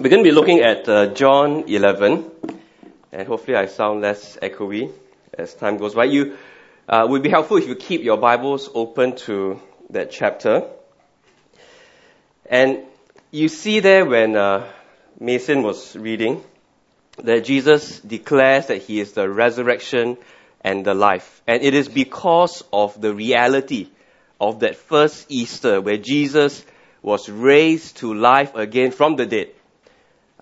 We're going to be looking at uh, John 11, and hopefully I sound less echoey as time goes by. You uh, would be helpful if you keep your Bibles open to that chapter. And you see there when uh, Mason was reading that Jesus declares that he is the resurrection and the life. And it is because of the reality of that first Easter where Jesus was raised to life again from the dead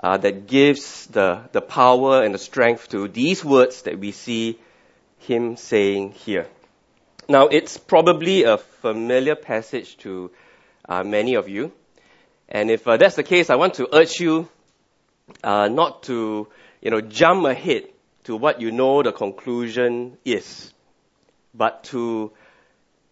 uh, that gives the, the power and the strength to these words that we see him saying here. Now, it's probably a familiar passage to uh, many of you. And if uh, that's the case, I want to urge you uh, not to, you know, jump ahead to what you know the conclusion is, but to,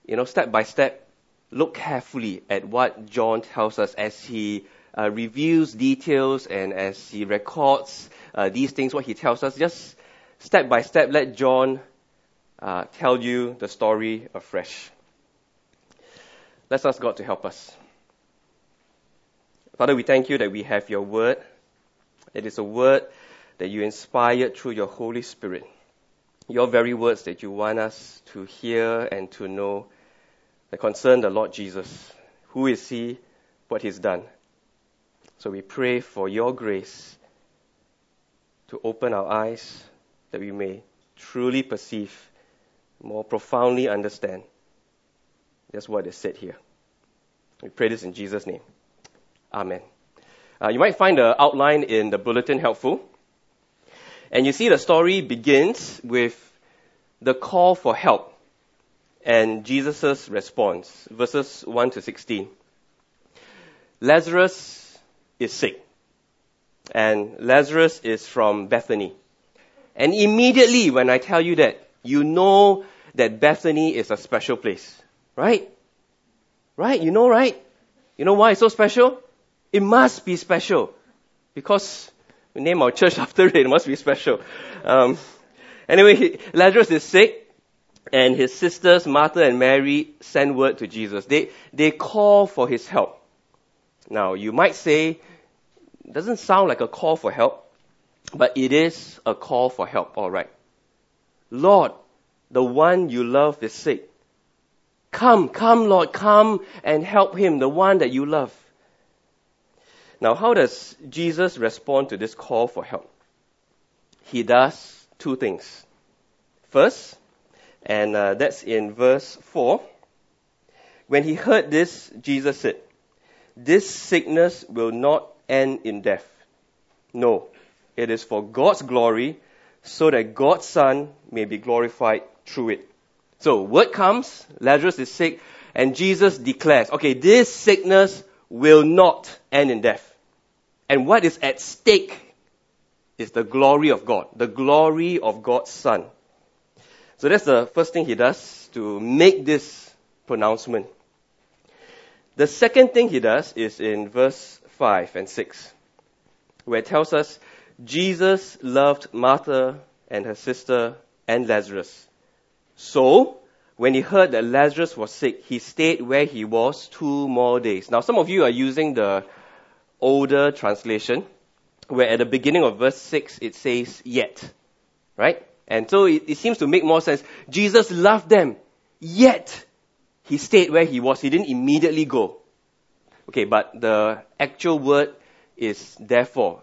you know, step by step, look carefully at what John tells us as he uh, reviews details and as he records uh, these things, what he tells us, just step by step, let John uh, tell you the story afresh. Let's ask God to help us. Father, we thank you that we have your word. It is a word that you inspired through your Holy Spirit. Your very words that you want us to hear and to know that concern the Lord Jesus. Who is he? What he's done. So we pray for your grace to open our eyes that we may truly perceive, more profoundly understand just what is said here. We pray this in Jesus' name. Amen. Uh, you might find the outline in the bulletin helpful. And you see the story begins with the call for help and Jesus' response, verses 1 to 16. Lazarus is sick. And Lazarus is from Bethany. And immediately when I tell you that, you know that Bethany is a special place. Right? Right? You know, right? You know why it's so special? It must be special. Because we name our church after it, it must be special. Um, anyway, Lazarus is sick, and his sisters, Martha and Mary, send word to Jesus. They, they call for his help. Now, you might say, doesn't sound like a call for help, but it is a call for help, alright. Lord, the one you love is sick. Come, come, Lord, come and help him, the one that you love. Now, how does Jesus respond to this call for help? He does two things. First, and uh, that's in verse 4. When he heard this, Jesus said, This sickness will not end in death. No, it is for God's glory so that God's Son may be glorified through it. So, word comes, Lazarus is sick, and Jesus declares, okay, this sickness will not end in death. And what is at stake is the glory of God, the glory of God's Son. So that's the first thing he does to make this pronouncement. The second thing he does is in verse 5 and 6, where it tells us Jesus loved Martha and her sister and Lazarus. So, when he heard that Lazarus was sick, he stayed where he was two more days. Now, some of you are using the older translation, where at the beginning of verse 6 it says, yet. Right? And so it, it seems to make more sense. Jesus loved them, yet he stayed where he was. He didn't immediately go. Okay, but the actual word is therefore.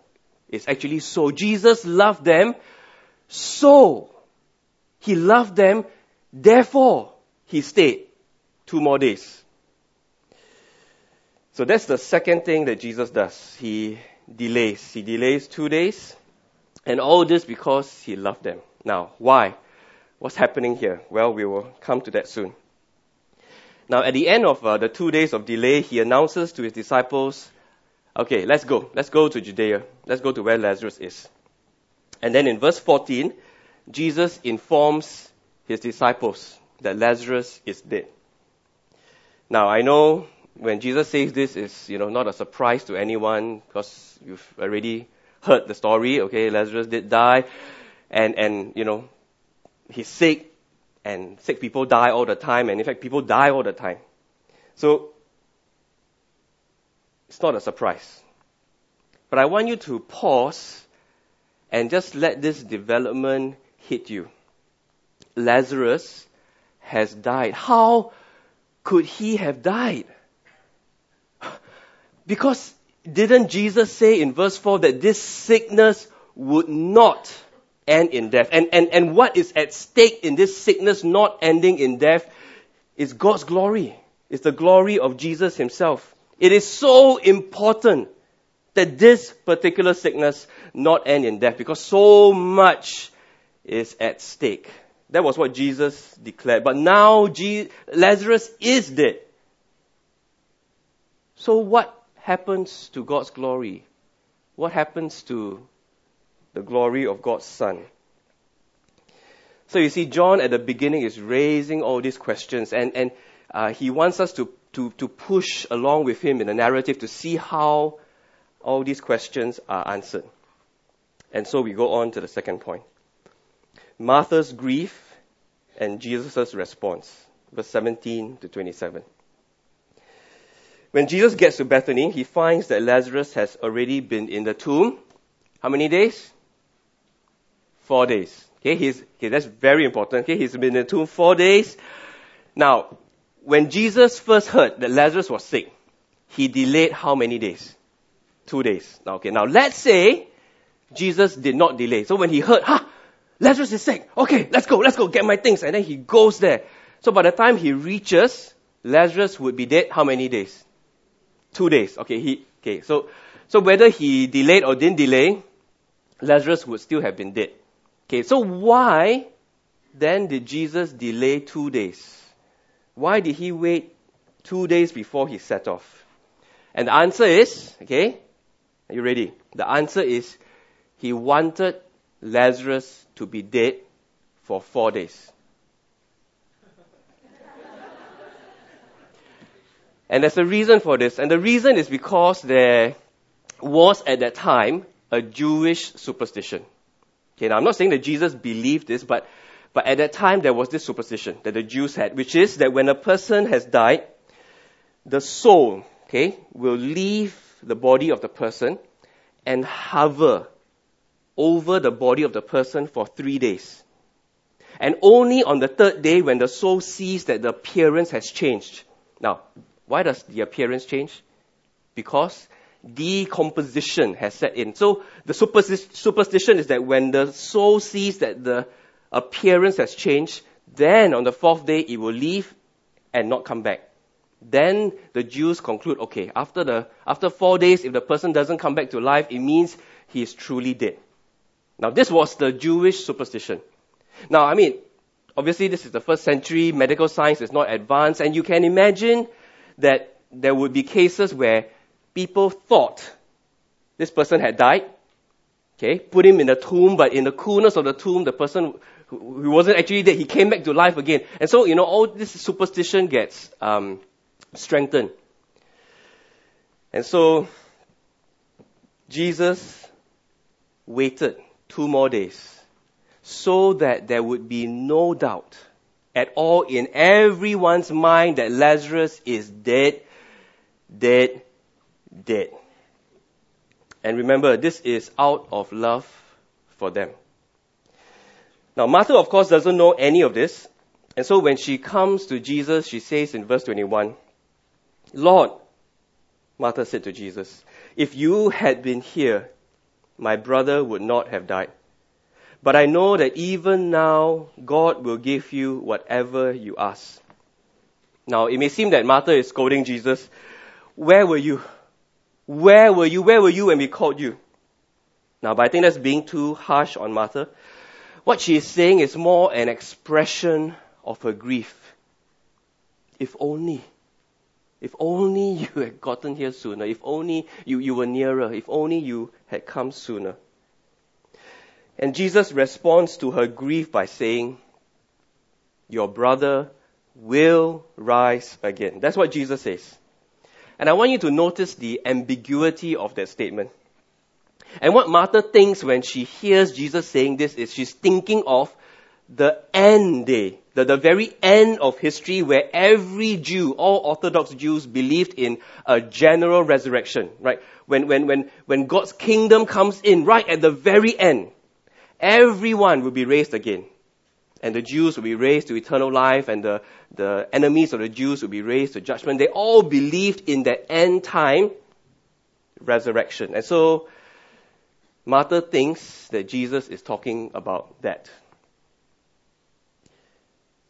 It's actually so. Jesus loved them, so he loved them, therefore he stayed two more days. So that's the second thing that Jesus does. He delays. He delays two days, and all this because he loved them. Now, why? What's happening here? Well, we will come to that soon. Now, at the end of uh, the two days of delay, he announces to his disciples, okay, let's go. Let's go to Judea. Let's go to where Lazarus is. And then in verse 14, Jesus informs his disciples that Lazarus is dead. Now, I know when Jesus says this is, you know, not a surprise to anyone because you've already heard the story. Okay, Lazarus did die and, and, you know, he's sick and sick people die all the time, and in fact, people die all the time. So, it's not a surprise. But I want you to pause and just let this development hit you. Lazarus has died. How could he have died? Because didn't Jesus say in verse 4 that this sickness would not end in death? And, and, and what is at stake in this sickness not ending in death is God's glory. It's the glory of Jesus himself. It is so important that this particular sickness not end in death because so much is at stake. That was what Jesus declared. But now Lazarus is dead. So what happens to God's glory? What happens to the glory of God's Son? So you see, John at the beginning is raising all these questions, and, and uh, he wants us to, to, to push along with him in the narrative to see how all these questions are answered. And so we go on to the second point Martha's grief and Jesus' response, verse 17 to 27. When Jesus gets to Bethany, he finds that Lazarus has already been in the tomb. How many days? Four days. Okay, he's, okay, that's very important. Okay, he's been in the tomb four days. Now, when Jesus first heard that Lazarus was sick, he delayed how many days? Two days. Now, okay, now let's say Jesus did not delay. So when he heard, ha, Lazarus is sick. Okay, let's go, let's go get my things. And then he goes there. So by the time he reaches, Lazarus would be dead how many days? Two days. Okay, he, okay, so, so whether he delayed or didn't delay, Lazarus would still have been dead. Okay, so why then did Jesus delay two days? Why did he wait two days before he set off? And the answer is, okay, are you ready? The answer is he wanted Lazarus to be dead for four days. And there's a reason for this. And the reason is because there was at that time a Jewish superstition. Okay, now I'm not saying that Jesus believed this, but, but at that time there was this superstition that the Jews had, which is that when a person has died, the soul, okay, will leave the body of the person and hover over the body of the person for three days. And only on the third day when the soul sees that the appearance has changed. Now, why does the appearance change? Because decomposition has set in. So the superstition is that when the soul sees that the appearance has changed, then on the fourth day it will leave and not come back. Then the Jews conclude, okay, after the, after four days, if the person doesn't come back to life, it means he is truly dead. Now this was the Jewish superstition. Now, I mean, obviously this is the first century, medical science is not advanced, and you can imagine that there would be cases where people thought this person had died, okay, put him in a tomb, but in the coolness of the tomb, the person who, wasn't actually dead, he came back to life again. And so, you know, all this superstition gets um, strengthened. And so, Jesus waited two more days so that there would be no doubt at all in everyone's mind that Lazarus is dead, dead, dead. And remember, this is out of love for them. Now, Martha, of course, doesn't know any of this. And so when she comes to Jesus, she says in verse 21, Lord, Martha said to Jesus, if you had been here, my brother would not have died. But I know that even now, God will give you whatever you ask. Now, it may seem that Martha is scolding Jesus. Where were you? Where were you? Where were you when we called you? Now, but I think that's being too harsh on Martha. What she is saying is more an expression of her grief. If only. If only you had gotten here sooner. If only you, you were nearer. If only you had come sooner. And Jesus responds to her grief by saying, Your brother will rise again. That's what Jesus says. And I want you to notice the ambiguity of that statement. And what Martha thinks when she hears Jesus saying this is she's thinking of the end day, the, the very end of history where every Jew, all Orthodox Jews believed in a general resurrection, right? when, when, when, when God's kingdom comes in, right at the very end, everyone will be raised again. And the Jews will be raised to eternal life, and the, the enemies of the Jews will be raised to judgment. They all believed in the end time resurrection. And so, Martha thinks that Jesus is talking about that.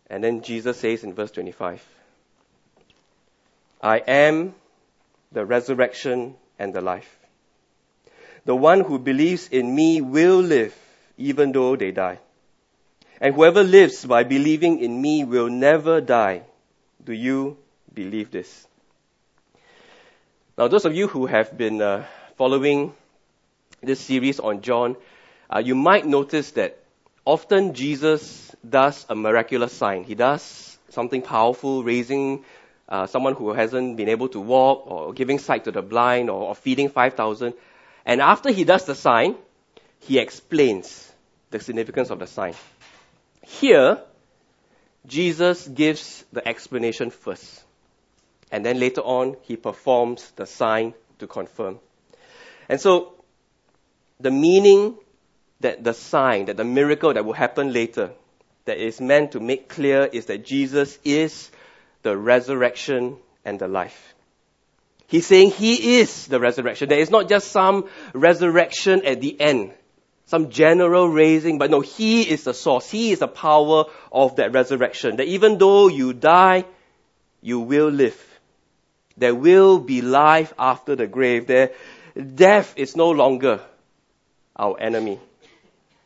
And then Jesus says in verse 25, I am the resurrection and the life. The one who believes in me will live even though they die. And whoever lives by believing in me will never die. Do you believe this? Now, those of you who have been uh, following this series on John, uh, you might notice that often Jesus does a miraculous sign. He does something powerful, raising uh, someone who hasn't been able to walk, or giving sight to the blind, or, or feeding 5,000. And after he does the sign, he explains the significance of the sign. Here, Jesus gives the explanation first. And then later on, he performs the sign to confirm. And so, the meaning that the sign, that the miracle that will happen later, that is meant to make clear is that Jesus is the resurrection and the life. He's saying he is the resurrection. There is not just some resurrection at the end, some general raising, but no, he is the source. He is the power of that resurrection. That even though you die, you will live. There will be life after the grave. There, death is no longer our enemy.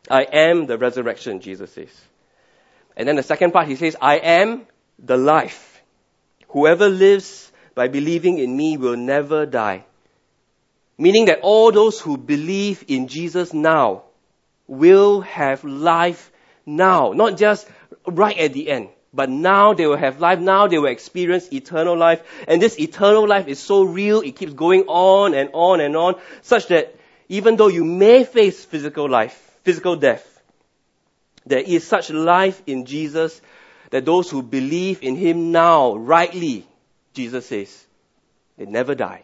I am the resurrection, Jesus says. And then the second part, he says, I am the life. Whoever lives by believing in me will never die. Meaning that all those who believe in Jesus now will have life now. Not just right at the end, but now they will have life. Now they will experience eternal life. And this eternal life is so real, it keeps going on and on and on, such that even though you may face physical life, physical death, there is such life in Jesus that those who believe in Him now, rightly, Jesus says, they never die.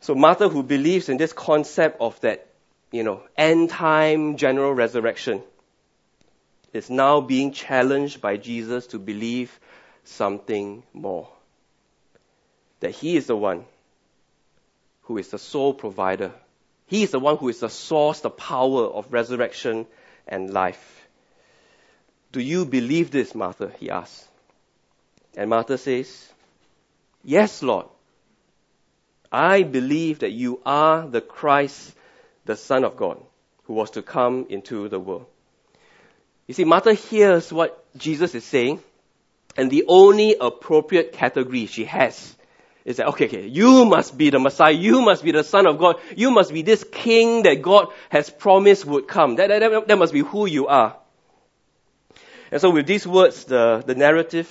So Martha, who believes in this concept of that, you know, end time general resurrection, is now being challenged by Jesus to believe something more. That He is the one who is the sole provider. He is the one who is the source, the power of resurrection and life. Do you believe this, Martha? He asks. And Martha says, Yes, Lord. I believe that you are the Christ, the Son of God, who was to come into the world. You see, Martha hears what Jesus is saying, and the only appropriate category she has is that, okay, okay, you must be the Messiah, you must be the Son of God, you must be this King that God has promised would come. That, that, that must be who you are. And so with these words, the, the narrative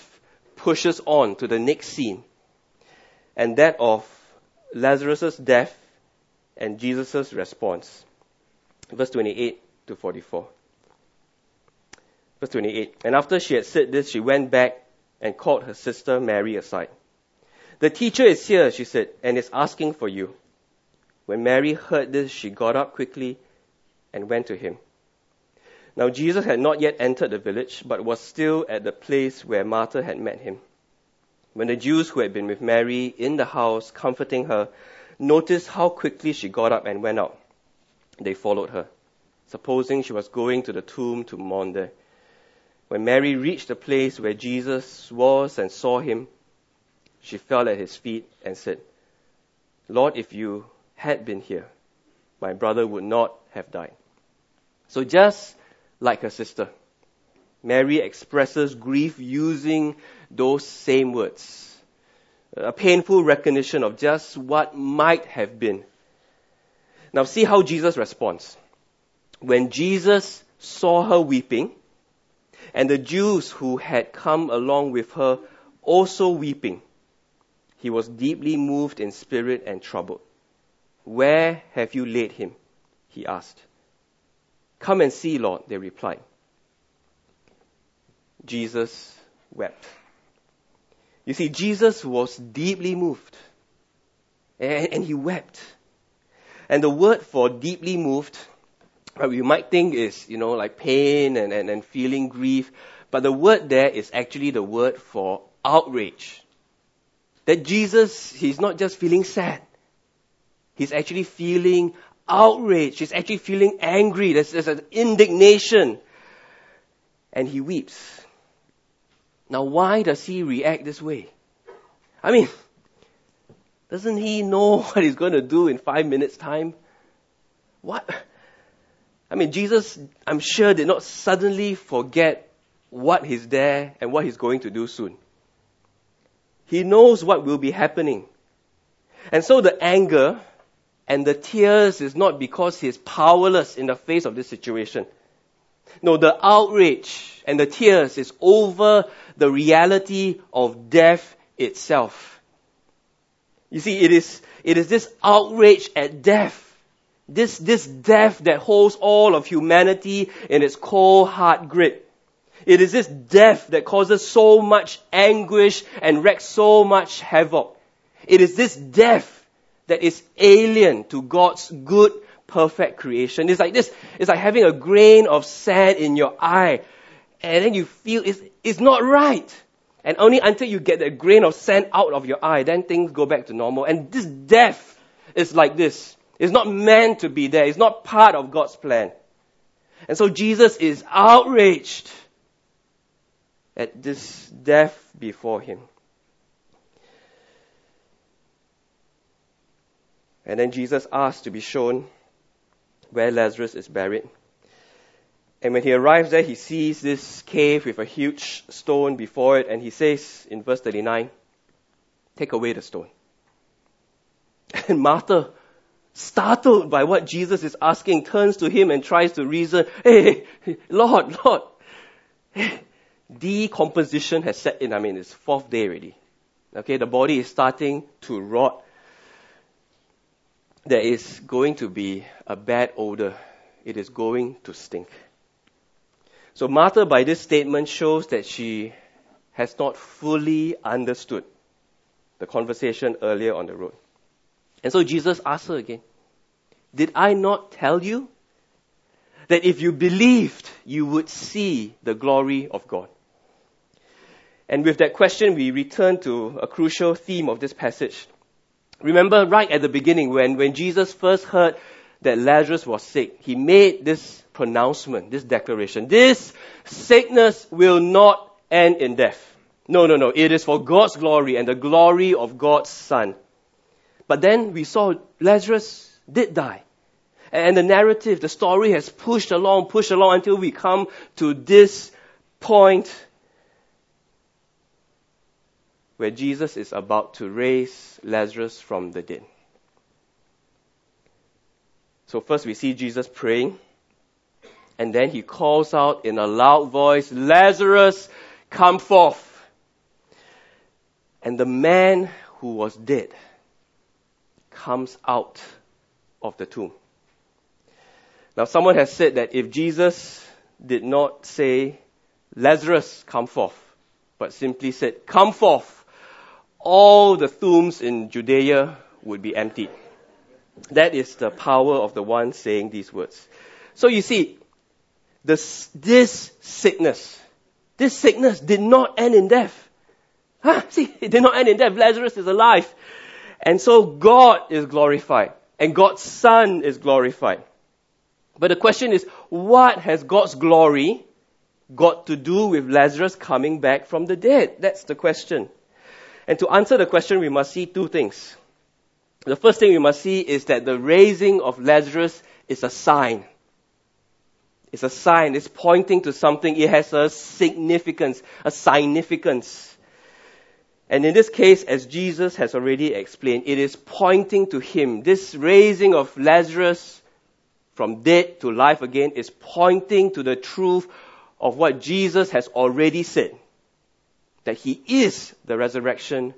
pushes on to the next scene, and that of Lazarus' death and Jesus' response. Verse 28 to 44. Verse 28. And after she had said this, she went back and called her sister Mary aside. The teacher is here, she said, and is asking for you. When Mary heard this, she got up quickly and went to him. Now Jesus had not yet entered the village, but was still at the place where Martha had met him. When the Jews who had been with Mary in the house, comforting her, noticed how quickly she got up and went out, they followed her, supposing she was going to the tomb to mourn there. When Mary reached the place where Jesus was and saw him, she fell at his feet and said, Lord, if you had been here, my brother would not have died. So just like her sister, Mary expresses grief using those same words. A painful recognition of just what might have been. Now see how Jesus responds. When Jesus saw her weeping, and the Jews who had come along with her also weeping, he was deeply moved in spirit and troubled. Where have you laid him? He asked. Come and see, Lord, they replied. Jesus wept. You see, Jesus was deeply moved. And, and he wept. And the word for deeply moved, what we might think is, you know, like pain and, and, and feeling grief. But the word there is actually the word for outrage. That Jesus, he's not just feeling sad. He's actually feeling outrage. He's actually feeling angry. There's, there's an indignation. And he weeps. Now, why does he react this way? I mean, doesn't he know what he's going to do in five minutes' time? What? I mean, Jesus, I'm sure, did not suddenly forget what he's there and what he's going to do soon. He knows what will be happening. And so the anger and the tears is not because he's powerless in the face of this situation. No, the outrage and the tears is over the reality of death itself. You see, it is, it is this outrage at death. This, this death that holds all of humanity in its cold, hard grip. It is this death that causes so much anguish and wreaks so much havoc. It is this death that is alien to God's good, perfect creation. It's like this, it's like having a grain of sand in your eye, and then you feel it's, it's not right. And only until you get that grain of sand out of your eye, then things go back to normal. And this death is like this. It's not meant to be there. It's not part of God's plan. And so Jesus is outraged at this death before him. And then Jesus asked to be shown where Lazarus is buried. And when he arrives there, he sees this cave with a huge stone before it, and he says in verse 39, Take away the stone. And Martha, startled by what Jesus is asking, turns to him and tries to reason, Hey, Lord, Lord, decomposition has set in. I mean, it's fourth day already. Okay, the body is starting to rot there is going to be a bad odor. It is going to stink. So Martha, by this statement, shows that she has not fully understood the conversation earlier on the road. And so Jesus asks her again, Did I not tell you that if you believed, you would see the glory of God? And with that question, we return to a crucial theme of this passage. Remember right at the beginning when, when Jesus first heard that Lazarus was sick, he made this pronouncement, this declaration. This sickness will not end in death. No, no, no. It is for God's glory and the glory of God's Son. But then we saw Lazarus did die. And the narrative, the story has pushed along, pushed along until we come to this point where Jesus is about to raise Lazarus from the dead. So first we see Jesus praying, and then he calls out in a loud voice, Lazarus, come forth. And the man who was dead comes out of the tomb. Now someone has said that if Jesus did not say, Lazarus, come forth, but simply said, come forth, all the tombs in Judea would be emptied. That is the power of the one saying these words. So you see, this, this sickness, this sickness did not end in death. Huh? See, it did not end in death. Lazarus is alive. And so God is glorified. And God's Son is glorified. But the question is, what has God's glory got to do with Lazarus coming back from the dead? That's the question. And to answer the question, we must see two things. The first thing we must see is that the raising of Lazarus is a sign. It's a sign. It's pointing to something. It has a significance, a significance. And in this case, as Jesus has already explained, it is pointing to Him. This raising of Lazarus from dead to life again is pointing to the truth of what Jesus has already said that He is the resurrection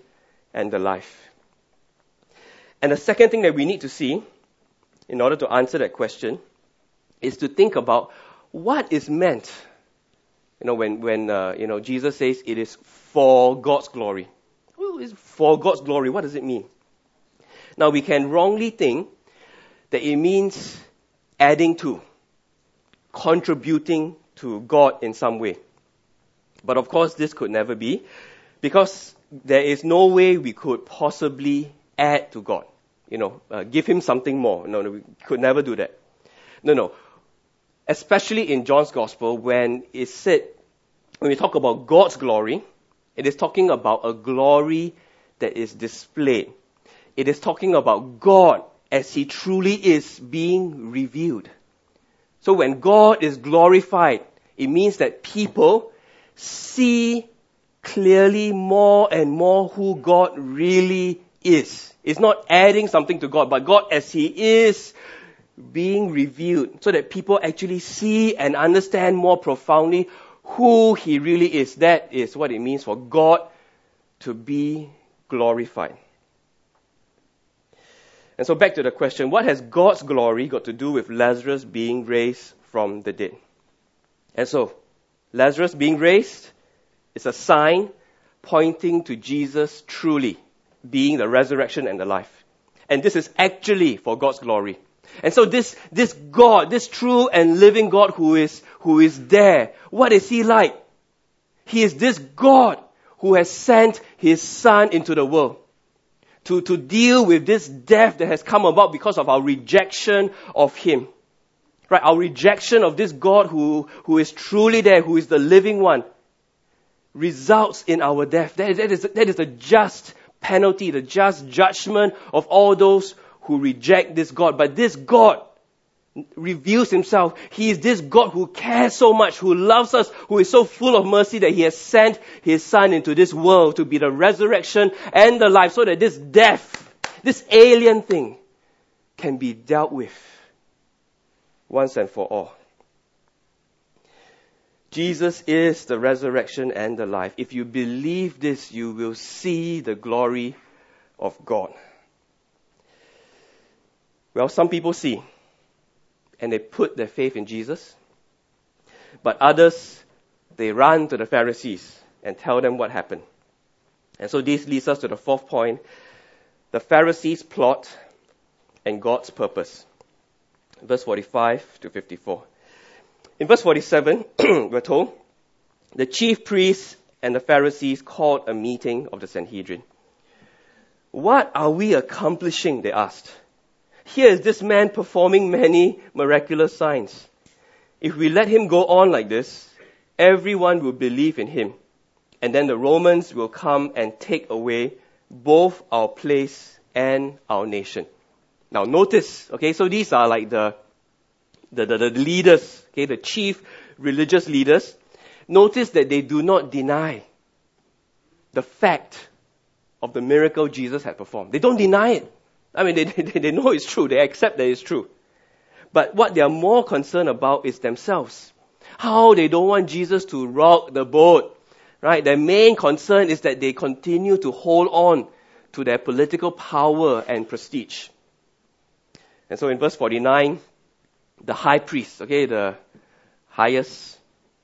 and the life. And the second thing that we need to see in order to answer that question is to think about what is meant. You know, when, when uh, you know, Jesus says it is for God's glory. Well, it's for God's glory. What does it mean? Now we can wrongly think that it means adding to, contributing to God in some way. But of course this could never be because there is no way we could possibly add to God. You know, uh, give him something more. No, no, we could never do that. No, no. Especially in John's Gospel, when it said, when we talk about God's glory, it is talking about a glory that is displayed. It is talking about God as He truly is being revealed. So when God is glorified, it means that people see clearly more and more who God really is. It's not adding something to God, but God as He is being revealed so that people actually see and understand more profoundly who He really is. That is what it means for God to be glorified. And so back to the question, what has God's glory got to do with Lazarus being raised from the dead? And so, Lazarus being raised is a sign pointing to Jesus truly being the resurrection and the life. And this is actually for God's glory. And so this, this God, this true and living God who is, who is there, what is He like? He is this God who has sent His Son into the world to, to deal with this death that has come about because of our rejection of Him. Right? Our rejection of this God who, who is truly there, who is the living one, results in our death. That, that, is, that is a just penalty, the just judgment of all those who reject this God. But this God reveals himself. He is this God who cares so much, who loves us, who is so full of mercy that he has sent his son into this world to be the resurrection and the life so that this death, this alien thing can be dealt with once and for all. Jesus is the resurrection and the life. If you believe this, you will see the glory of God. Well, some people see and they put their faith in Jesus, but others, they run to the Pharisees and tell them what happened. And so this leads us to the fourth point the Pharisees' plot and God's purpose. Verse 45 to 54. In verse 47, we're told, the chief priests and the Pharisees called a meeting of the Sanhedrin. What are we accomplishing? They asked. Here is this man performing many miraculous signs. If we let him go on like this, everyone will believe in him. And then the Romans will come and take away both our place and our nation. Now notice, okay, so these are like the the, the, the leaders, okay, the chief religious leaders, notice that they do not deny the fact of the miracle Jesus had performed. They don't deny it. I mean, they, they, they know it's true. They accept that it's true. But what they are more concerned about is themselves. How they don't want Jesus to rock the boat. Right? Their main concern is that they continue to hold on to their political power and prestige. And so in verse 49, the high priest, okay, the highest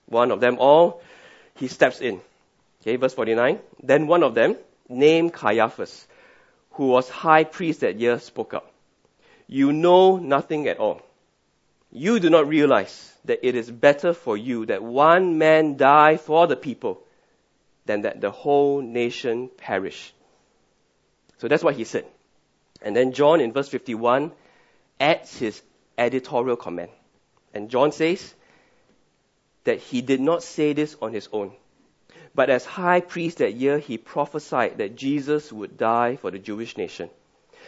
one of them all, he steps in. Okay, verse 49. Then one of them, named Caiaphas, who was high priest that year, spoke up. You know nothing at all. You do not realize that it is better for you that one man die for the people than that the whole nation perish. So that's what he said. And then John in verse 51 adds his editorial comment. And John says that he did not say this on his own. But as high priest that year, he prophesied that Jesus would die for the Jewish nation.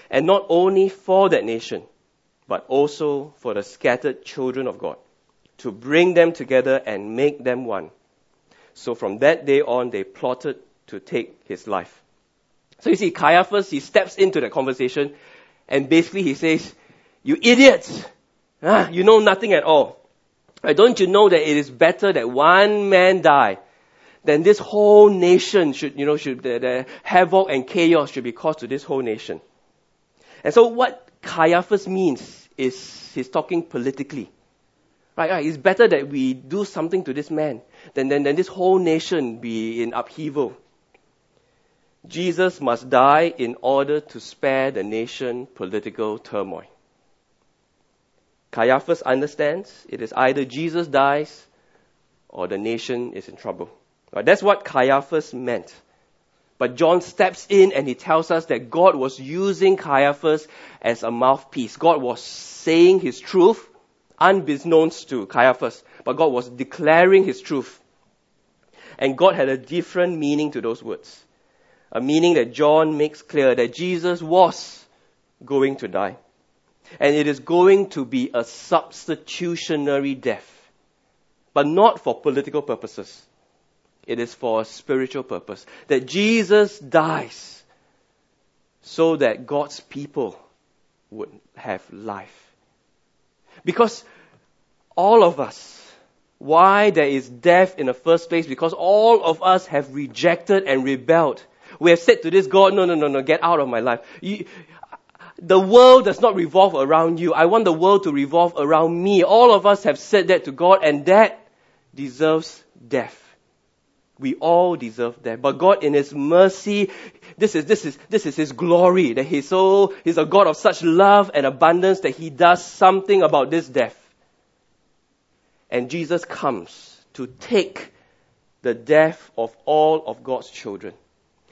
And not only for that nation, but also for the scattered children of God, to bring them together and make them one. So from that day on, they plotted to take his life. So you see, Caiaphas, he steps into the conversation and basically he says, you idiots! Ah, you know nothing at all. Right? Don't you know that it is better that one man die than this whole nation should, you know, should, the, the havoc and chaos should be caused to this whole nation. And so what Caiaphas means is he's talking politically. Right, right? It's better that we do something to this man than, than, than this whole nation be in upheaval. Jesus must die in order to spare the nation political turmoil. Caiaphas understands it is either Jesus dies or the nation is in trouble. That's what Caiaphas meant. But John steps in and he tells us that God was using Caiaphas as a mouthpiece. God was saying his truth, unbeknownst to Caiaphas, but God was declaring his truth. And God had a different meaning to those words. A meaning that John makes clear that Jesus was going to die. And it is going to be a substitutionary death. But not for political purposes. It is for a spiritual purpose. That Jesus dies so that God's people would have life. Because all of us, why there is death in the first place? Because all of us have rejected and rebelled. We have said to this God, no, no, no, no, get out of my life. You, the world does not revolve around you. I want the world to revolve around me. All of us have said that to God, and that deserves death. We all deserve death. But God in His mercy, this is, this is, this is His glory, that He's so, He's a God of such love and abundance that He does something about this death. And Jesus comes to take the death of all of God's children.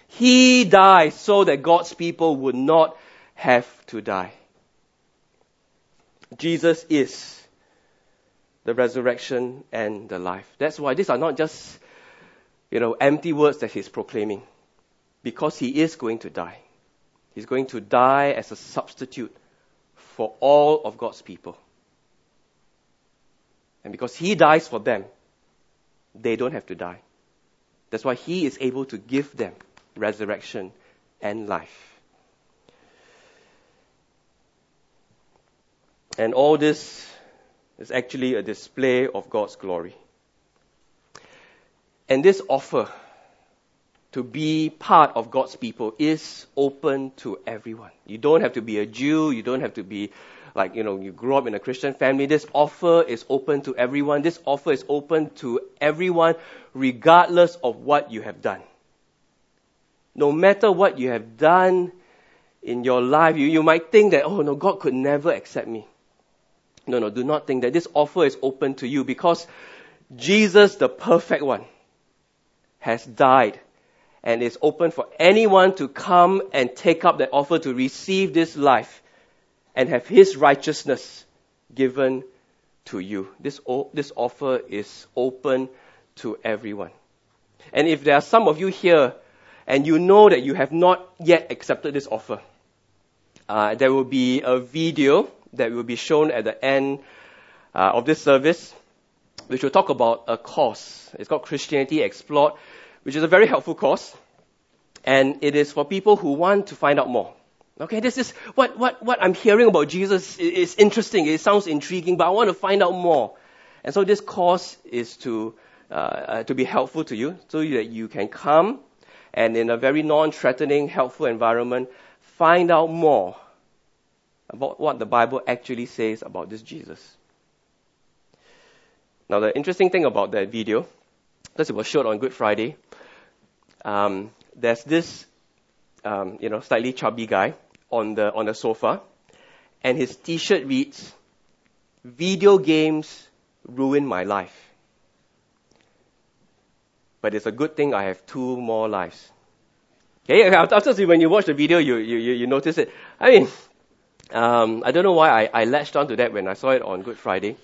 He died so that God's people would not have to die. Jesus is the resurrection and the life. That's why these are not just, you know, empty words that he's proclaiming. Because he is going to die. He's going to die as a substitute for all of God's people. And because he dies for them, they don't have to die. That's why he is able to give them resurrection and life. And all this is actually a display of God's glory. And this offer to be part of God's people is open to everyone. You don't have to be a Jew, you don't have to be like, you know, you grew up in a Christian family. This offer is open to everyone. This offer is open to everyone regardless of what you have done. No matter what you have done in your life, you, you might think that, oh no, God could never accept me. No, no, do not think that this offer is open to you because Jesus, the perfect one, has died and is open for anyone to come and take up that offer to receive this life and have his righteousness given to you. This, this offer is open to everyone. And if there are some of you here and you know that you have not yet accepted this offer, uh, there will be a video that will be shown at the end uh, of this service, which will talk about a course. It's called Christianity Explored, which is a very helpful course. And it is for people who want to find out more. Okay, this is what, what, what I'm hearing about Jesus is interesting. It sounds intriguing, but I want to find out more. And so this course is to, uh, uh, to be helpful to you so that you can come and in a very non-threatening, helpful environment, find out more about what the Bible actually says about this Jesus. Now, the interesting thing about that video, because it was shot on Good Friday, um, there's this, um, you know, slightly chubby guy on the on the sofa, and his T-shirt reads, "Video games ruin my life." But it's a good thing I have two more lives. Okay, after when you watch the video, you, you, you notice it. I mean, um, I don't know why I, I latched onto that when I saw it on Good Friday.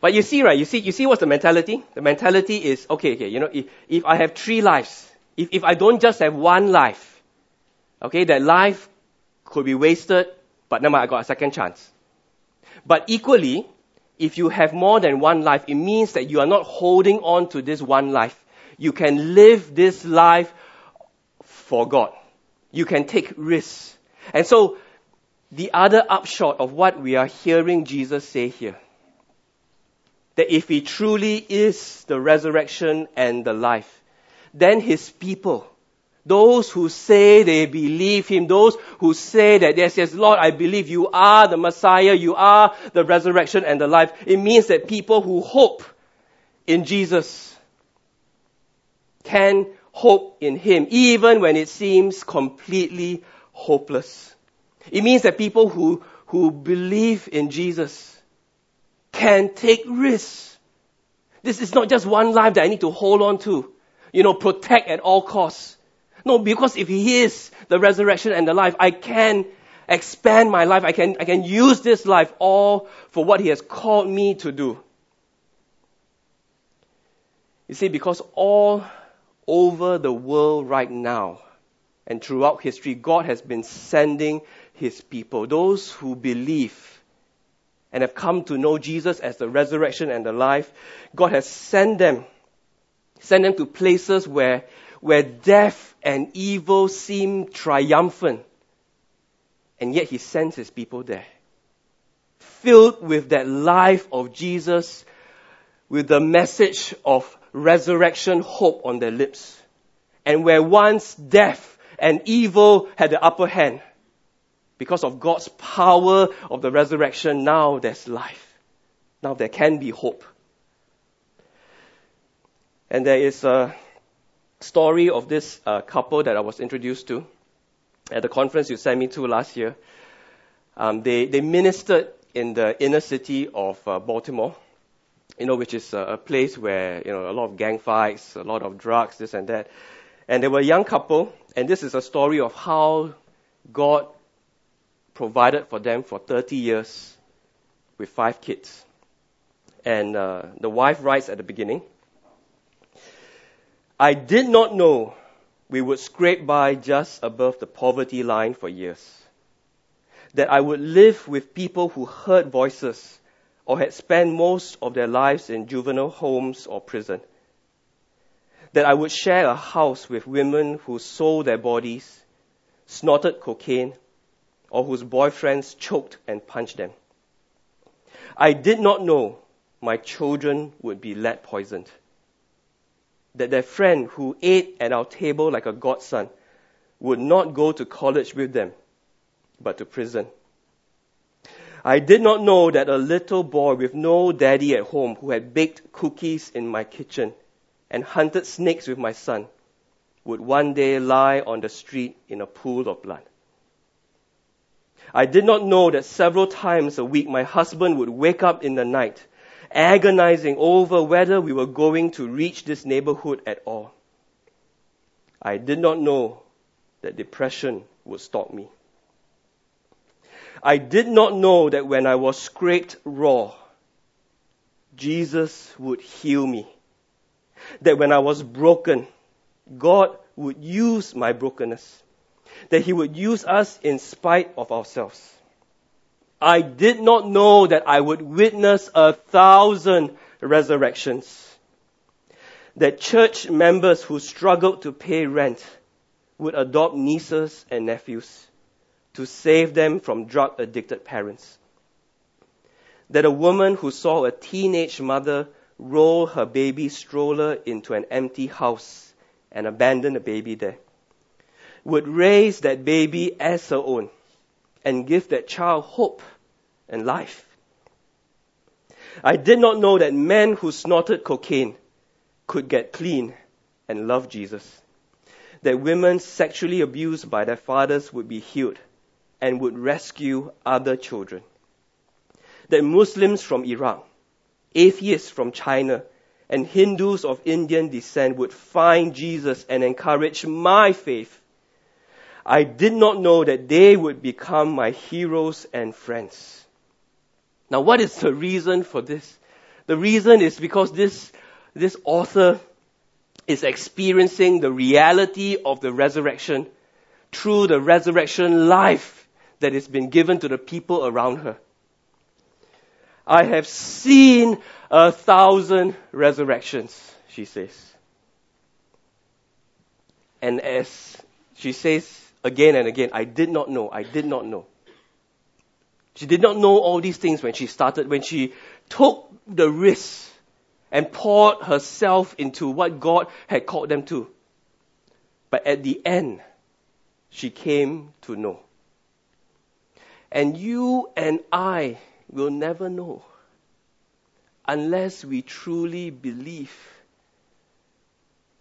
But you see, right, you see, you see what's the mentality? The mentality is, okay, okay, you know, if, if I have three lives, if, if I don't just have one life, okay, that life could be wasted, but now I got a second chance. But equally, if you have more than one life, it means that you are not holding on to this one life. You can live this life for God. You can take risks. And so, the other upshot of what we are hearing Jesus say here. That if he truly is the resurrection and the life, then his people, those who say they believe him, those who say that yes, yes, Lord, I believe you are the Messiah, you are the resurrection and the life. It means that people who hope in Jesus can hope in Him, even when it seems completely hopeless. It means that people who, who believe in Jesus can take risks. This is not just one life that I need to hold on to, you know, protect at all costs. No, because if He is the resurrection and the life, I can expand my life. I can, I can use this life all for what He has called me to do. You see, because all over the world right now and throughout history, God has been sending His people, those who believe and have come to know Jesus as the resurrection and the life, God has sent them, sent them to places where, where death and evil seem triumphant. And yet He sends His people there. Filled with that life of Jesus, with the message of resurrection hope on their lips. And where once death and evil had the upper hand, because of God's power of the resurrection, now there's life. Now there can be hope. And there is a story of this uh, couple that I was introduced to at the conference you sent me to last year. Um, they, they ministered in the inner city of uh, Baltimore, you know, which is a, a place where, you know, a lot of gang fights, a lot of drugs, this and that. And they were a young couple, and this is a story of how God provided for them for 30 years with five kids. And uh, the wife writes at the beginning, I did not know we would scrape by just above the poverty line for years. That I would live with people who heard voices or had spent most of their lives in juvenile homes or prison. That I would share a house with women who sold their bodies, snorted cocaine, or whose boyfriends choked and punched them. I did not know my children would be lead poisoned. That their friend who ate at our table like a godson would not go to college with them, but to prison. I did not know that a little boy with no daddy at home who had baked cookies in my kitchen and hunted snakes with my son would one day lie on the street in a pool of blood. I did not know that several times a week my husband would wake up in the night, agonizing over whether we were going to reach this neighborhood at all. I did not know that depression would stalk me. I did not know that when I was scraped raw, Jesus would heal me. That when I was broken, God would use my brokenness that He would use us in spite of ourselves. I did not know that I would witness a thousand resurrections. That church members who struggled to pay rent would adopt nieces and nephews to save them from drug addicted parents. That a woman who saw a teenage mother roll her baby stroller into an empty house and abandon the baby there would raise that baby as her own and give that child hope and life. I did not know that men who snorted cocaine could get clean and love Jesus. That women sexually abused by their fathers would be healed and would rescue other children. That Muslims from Iraq, atheists from China, and Hindus of Indian descent would find Jesus and encourage my faith I did not know that they would become my heroes and friends. Now, what is the reason for this? The reason is because this, this author is experiencing the reality of the resurrection through the resurrection life that has been given to the people around her. I have seen a thousand resurrections, she says. And as she says again and again, I did not know, I did not know. She did not know all these things when she started, when she took the risk and poured herself into what God had called them to. But at the end, she came to know. And you and I will never know unless we truly believe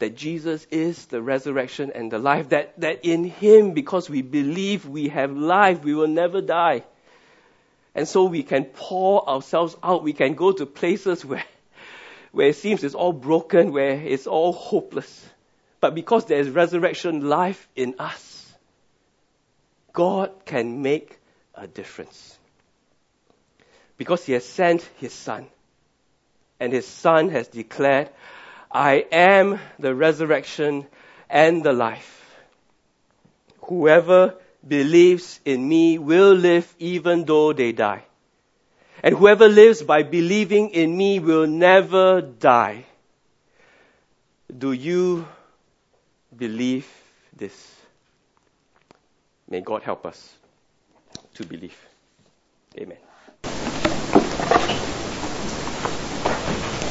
that Jesus is the resurrection and the life, that, that in Him, because we believe we have life, we will never die. And so we can pour ourselves out. We can go to places where, where it seems it's all broken, where it's all hopeless. But because there is resurrection life in us, God can make a difference. Because He has sent His Son. And His Son has declared, I am the resurrection and the life. Whoever believes in me will live even though they die. And whoever lives by believing in me will never die. Do you believe this? May God help us to believe. Amen.